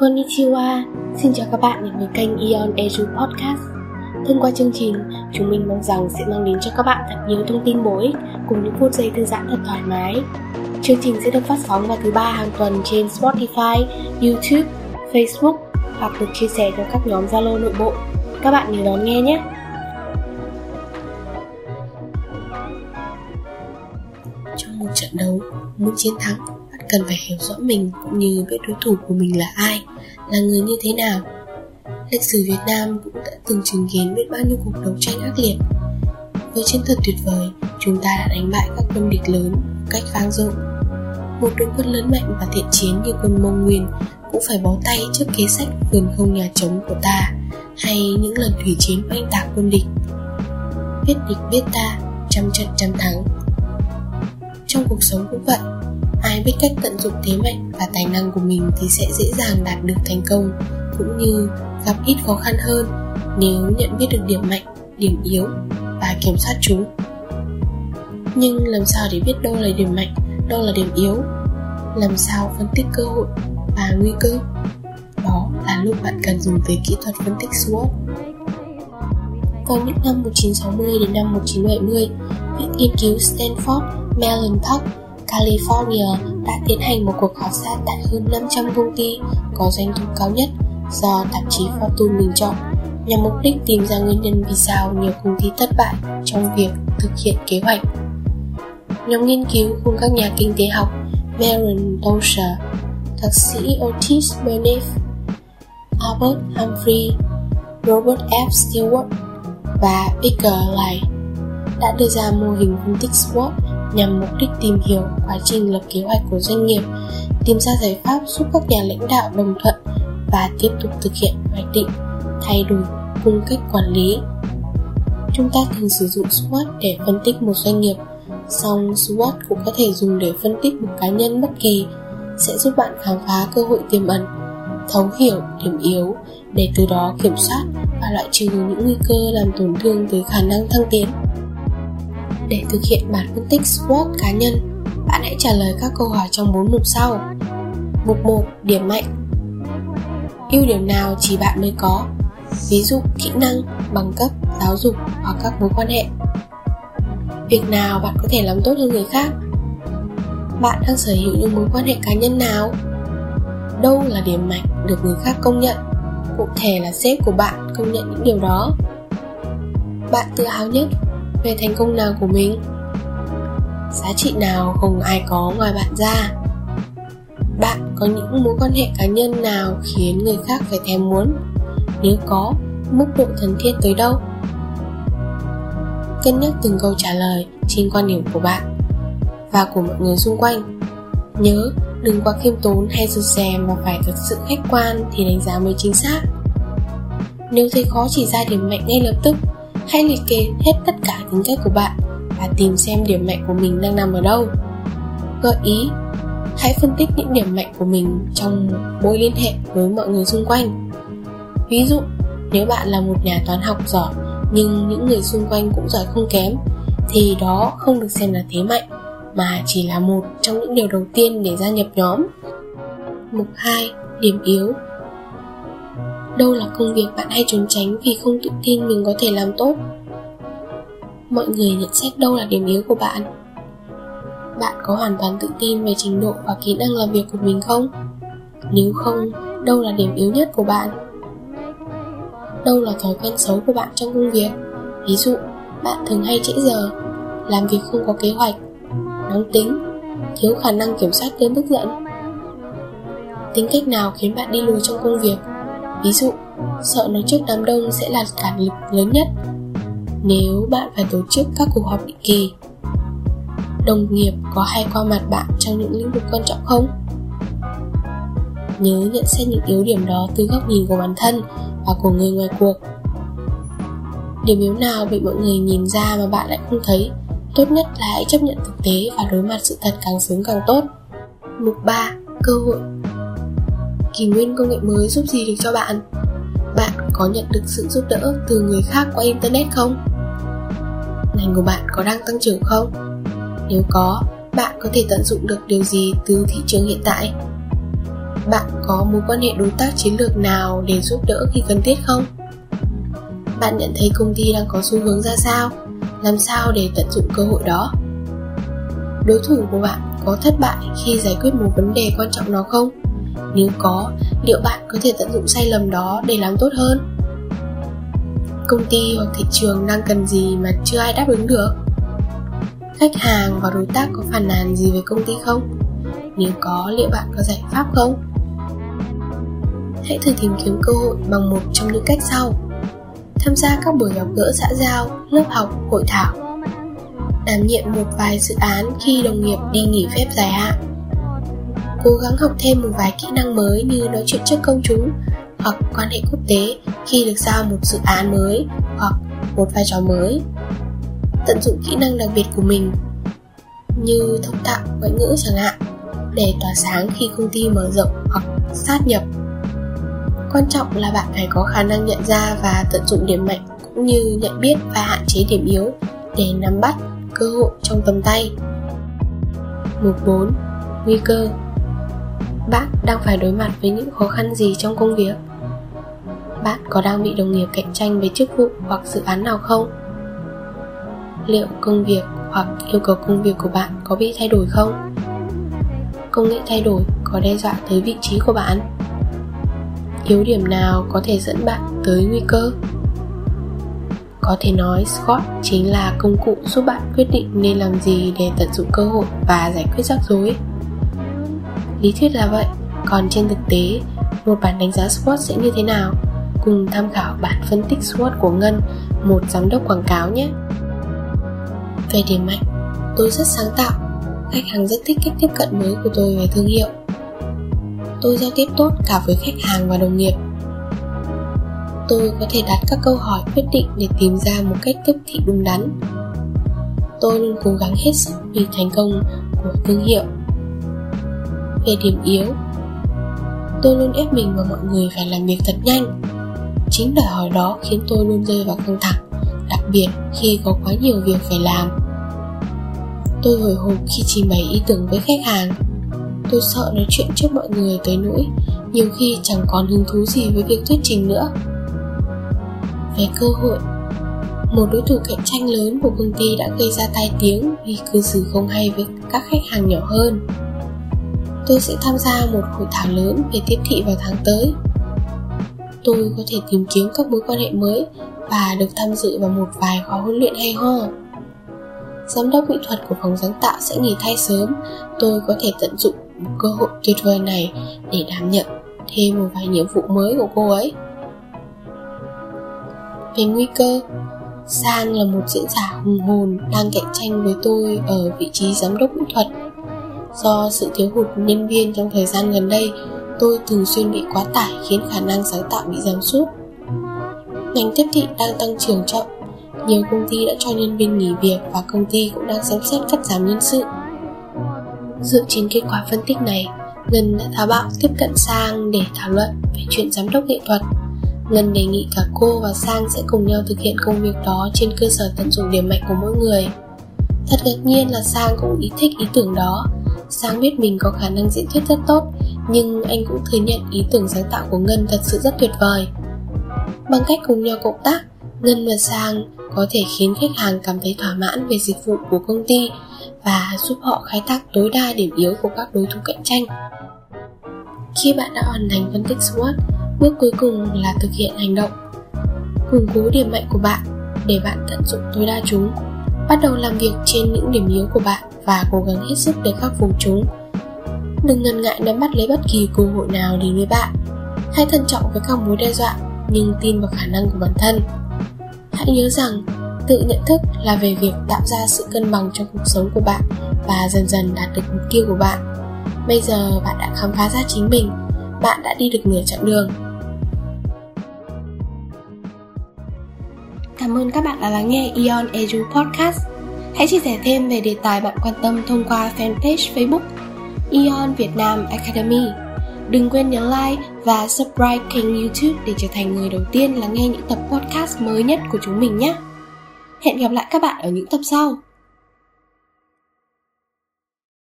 Konnichiwa, xin chào các bạn đến với kênh Eon Edu Podcast. Thông qua chương trình, chúng mình mong rằng sẽ mang đến cho các bạn thật nhiều thông tin bổ ích cùng những phút giây thư giãn thật thoải mái. Chương trình sẽ được phát sóng vào thứ ba hàng tuần trên Spotify, YouTube, Facebook hoặc được chia sẻ trong các nhóm Zalo nội bộ. Các bạn nhớ đón nghe nhé. Trong một trận đấu, muốn chiến thắng cần phải hiểu rõ mình cũng như biết đối thủ của mình là ai, là người như thế nào. Lịch sử việt nam cũng đã từng chứng kiến biết bao nhiêu cuộc đấu tranh ác liệt. Với chiến thuật tuyệt vời, chúng ta đã đánh bại các quân địch lớn một cách vang dội. Một đội quân lớn mạnh và thiện chiến như quân mông nguyên cũng phải bó tay trước kế sách vườn không nhà trống của ta hay những lần thủy chiến oanh tạc quân địch. Biết địch biết ta, trăm trận trăm thắng. Trong cuộc sống cũng vậy ai biết cách tận dụng thế mạnh và tài năng của mình thì sẽ dễ dàng đạt được thành công cũng như gặp ít khó khăn hơn nếu nhận biết được điểm mạnh điểm yếu và kiểm soát chúng. Nhưng làm sao để biết đâu là điểm mạnh đâu là điểm yếu? Làm sao phân tích cơ hội và nguy cơ? Đó là lúc bạn cần dùng tới kỹ thuật phân tích SWOT. Vào những năm 1960 đến năm 1970, viện nghiên cứu Stanford Mellon Park California đã tiến hành một cuộc khảo sát tại hơn 500 công ty có doanh thu cao nhất do tạp chí Fortune bình chọn nhằm mục đích tìm ra nguyên nhân vì sao nhiều công ty thất bại trong việc thực hiện kế hoạch. Nhóm nghiên cứu cùng các nhà kinh tế học Marilyn Dosher, thạc sĩ Otis Benef, Albert Humphrey, Robert F. Stewart và Baker Lai đã đưa ra mô hình phân tích SWOT nhằm mục đích tìm hiểu quá trình lập kế hoạch của doanh nghiệp, tìm ra giải pháp giúp các nhà lãnh đạo đồng thuận và tiếp tục thực hiện hoạch định, thay đổi cung cách quản lý. Chúng ta thường sử dụng SWOT để phân tích một doanh nghiệp, song SWOT cũng có thể dùng để phân tích một cá nhân bất kỳ, sẽ giúp bạn khám phá cơ hội tiềm ẩn, thấu hiểu điểm yếu để từ đó kiểm soát và loại trừ những nguy cơ làm tổn thương tới khả năng thăng tiến. Để thực hiện bản phân tích SWOT cá nhân, bạn hãy trả lời các câu hỏi trong 4 mục sau. Mục 1. Điểm mạnh. Ưu điểm nào chỉ bạn mới có? Ví dụ kỹ năng bằng cấp giáo dục hoặc các mối quan hệ. Việc nào bạn có thể làm tốt hơn người khác? Bạn đang sở hữu những mối quan hệ cá nhân nào? Đâu là điểm mạnh được người khác công nhận? Cụ thể là sếp của bạn công nhận những điều đó. Bạn tự hào nhất về thành công nào của mình? Giá trị nào không ai có ngoài bạn ra? Bạn có những mối quan hệ cá nhân nào khiến người khác phải thèm muốn? Nếu có, mức độ thân thiết tới đâu? Cân nhắc từng câu trả lời trên quan điểm của bạn và của mọi người xung quanh. Nhớ đừng quá khiêm tốn hay rụt rè mà phải thật sự khách quan thì đánh giá mới chính xác. Nếu thấy khó chỉ ra điểm mạnh ngay lập tức hãy liệt kê hết tất cả tính cách của bạn và tìm xem điểm mạnh của mình đang nằm ở đâu. Gợi ý, hãy phân tích những điểm mạnh của mình trong mối liên hệ với mọi người xung quanh. Ví dụ, nếu bạn là một nhà toán học giỏi nhưng những người xung quanh cũng giỏi không kém, thì đó không được xem là thế mạnh, mà chỉ là một trong những điều đầu tiên để gia nhập nhóm. Mục 2 điểm yếu đâu là công việc bạn hay trốn tránh vì không tự tin mình có thể làm tốt. Mọi người nhận xét đâu là điểm yếu của bạn? Bạn có hoàn toàn tự tin về trình độ và kỹ năng làm việc của mình không? Nếu không, đâu là điểm yếu nhất của bạn? Đâu là thói quen xấu của bạn trong công việc? Ví dụ, bạn thường hay trễ giờ, làm việc không có kế hoạch, nóng tính, thiếu khả năng kiểm soát cơn tức giận. Tính cách nào khiến bạn đi lùi trong công việc? Ví dụ, sợ nói trước đám đông sẽ là cản lực lớn nhất. Nếu bạn phải tổ chức các cuộc họp định kỳ, đồng nghiệp có hay qua mặt bạn trong những lĩnh vực quan trọng không? Nhớ nhận xét những yếu điểm đó từ góc nhìn của bản thân và của người ngoài cuộc. Điểm yếu nào bị mọi người nhìn ra mà bạn lại không thấy? Tốt nhất là hãy chấp nhận thực tế và đối mặt sự thật càng sớm càng tốt. Mục 3 cơ hội kỷ nguyên công nghệ mới giúp gì được cho bạn? Bạn có nhận được sự giúp đỡ từ người khác qua internet không? Ngành của bạn có đang tăng trưởng không? Nếu có, bạn có thể tận dụng được điều gì từ thị trường hiện tại? Bạn có mối quan hệ đối tác chiến lược nào để giúp đỡ khi cần thiết không? Bạn nhận thấy công ty đang có xu hướng ra sao? Làm sao để tận dụng cơ hội đó? Đối thủ của bạn có thất bại khi giải quyết một vấn đề quan trọng nào không? Nếu có, liệu bạn có thể tận dụng sai lầm đó để làm tốt hơn? Công ty hoặc thị trường đang cần gì mà chưa ai đáp ứng được? Khách hàng và đối tác có phản nàn gì về công ty không? Nếu có, liệu bạn có giải pháp không? Hãy thử tìm kiếm cơ hội bằng một trong những cách sau. Tham gia các buổi gặp gỡ xã giao, lớp học, hội thảo. Đảm nhiệm một vài dự án khi đồng nghiệp đi nghỉ phép dài hạn cố gắng học thêm một vài kỹ năng mới như nói chuyện trước công chúng, hoặc quan hệ quốc tế khi được giao một dự án mới, hoặc một vai trò mới. Tận dụng kỹ năng đặc biệt của mình, như thông thạo ngoại ngữ chẳng hạn, để tỏa sáng khi công ty mở rộng hoặc sát nhập. Quan trọng là bạn phải có khả năng nhận ra và tận dụng điểm mạnh cũng như nhận biết và hạn chế điểm yếu để nắm bắt cơ hội trong tầm tay. Mục 4 nguy cơ bạn đang phải đối mặt với những khó khăn gì trong công việc? Bạn có đang bị đồng nghiệp cạnh tranh với chức vụ hoặc dự án nào không? Liệu công việc hoặc yêu cầu công việc của bạn có bị thay đổi không? Công nghệ thay đổi có đe dọa tới vị trí của bạn? Yếu điểm nào có thể dẫn bạn tới nguy cơ? Có thể nói Scott chính là công cụ giúp bạn quyết định nên làm gì để tận dụng cơ hội và giải quyết rắc rối lý thuyết là vậy. Còn trên thực tế, một bản đánh giá SWOT sẽ như thế nào? Cùng tham khảo bản phân tích SWOT của Ngân, một giám đốc quảng cáo nhé. Về điểm mạnh, tôi rất sáng tạo. Khách hàng rất thích cách tiếp cận mới của tôi về thương hiệu. Tôi giao tiếp tốt cả với khách hàng và đồng nghiệp. Tôi có thể đặt các câu hỏi quyết định để tìm ra một cách tiếp thị đúng đắn. Tôi luôn cố gắng hết sức vì thành công của thương hiệu về điểm yếu. Tôi luôn ép mình và mọi người phải làm việc thật nhanh. Chính đòi hỏi đó khiến tôi luôn rơi vào căng thẳng, đặc biệt khi có quá nhiều việc phải làm. Tôi hồi hộp khi trình bày ý tưởng với khách hàng. Tôi sợ nói chuyện trước mọi người tới nỗi nhiều khi chẳng còn hứng thú gì với việc thuyết trình nữa. Về cơ hội, một đối thủ cạnh tranh lớn của công ty đã gây ra tai tiếng vì cư xử không hay với các khách hàng nhỏ hơn tôi sẽ tham gia một hội thảo lớn về tiếp thị vào tháng tới. Tôi có thể tìm kiếm các mối quan hệ mới và được tham dự vào một vài khóa huấn luyện hay ho. Giám đốc mỹ thuật của phòng sáng tạo sẽ nghỉ thay sớm. Tôi có thể tận dụng một cơ hội tuyệt vời này để đảm nhận thêm một vài nhiệm vụ mới của cô ấy. Về nguy cơ, sang là một diễn giả hùng hồn đang cạnh tranh với tôi ở vị trí giám đốc mỹ thuật do sự thiếu hụt nhân viên trong thời gian gần đây, tôi thường xuyên bị quá tải khiến khả năng sáng tạo bị giảm sút. Ngành tiếp thị đang tăng trưởng chậm, nhiều công ty đã cho nhân viên nghỉ việc và công ty cũng đang xem xét cắt giảm nhân sự. Dựa trên kết quả phân tích này, ngân đã tháo bạo tiếp cận sang để thảo luận về chuyện giám đốc nghệ thuật. Ngân đề nghị cả cô và sang sẽ cùng nhau thực hiện công việc đó trên cơ sở tận dụng điểm mạnh của mỗi người. Thật ngạc nhiên là sang cũng ý thích ý tưởng đó sang biết mình có khả năng diễn thuyết rất tốt nhưng anh cũng thừa nhận ý tưởng sáng tạo của ngân thật sự rất tuyệt vời bằng cách cùng nhau cộng tác ngân và sang có thể khiến khách hàng cảm thấy thỏa mãn về dịch vụ của công ty và giúp họ khai thác tối đa điểm yếu của các đối thủ cạnh tranh. Khi bạn đã hoàn thành phân tích SWOT, bước cuối cùng là thực hiện hành động. Củng cố điểm mạnh của bạn để bạn tận dụng tối đa chúng. Bắt đầu làm việc trên những điểm yếu của bạn và cố gắng hết sức để khắc phục chúng. Đừng ngần ngại nắm bắt lấy bất kỳ cơ hội nào đến với bạn. Hãy thận trọng với các mối đe dọa nhưng tin vào khả năng của bản thân hãy nhớ rằng, tự nhận thức là về việc tạo ra sự cân bằng trong cuộc sống của bạn và dần dần đạt được mục tiêu của bạn bây giờ bạn đã khám phá ra chính mình, bạn đã đi được nửa chặng đường Cảm ơn các bạn đã lắng nghe Ion Edu Podcast. Hãy chia sẻ thêm về đề tài bạn quan tâm thông qua fanpage Facebook Ion Việt Nam Academy. Đừng quên nhấn like và subscribe kênh YouTube để trở thành người đầu tiên lắng nghe những tập podcast mới nhất của chúng mình nhé. Hẹn gặp lại các bạn ở những tập sau.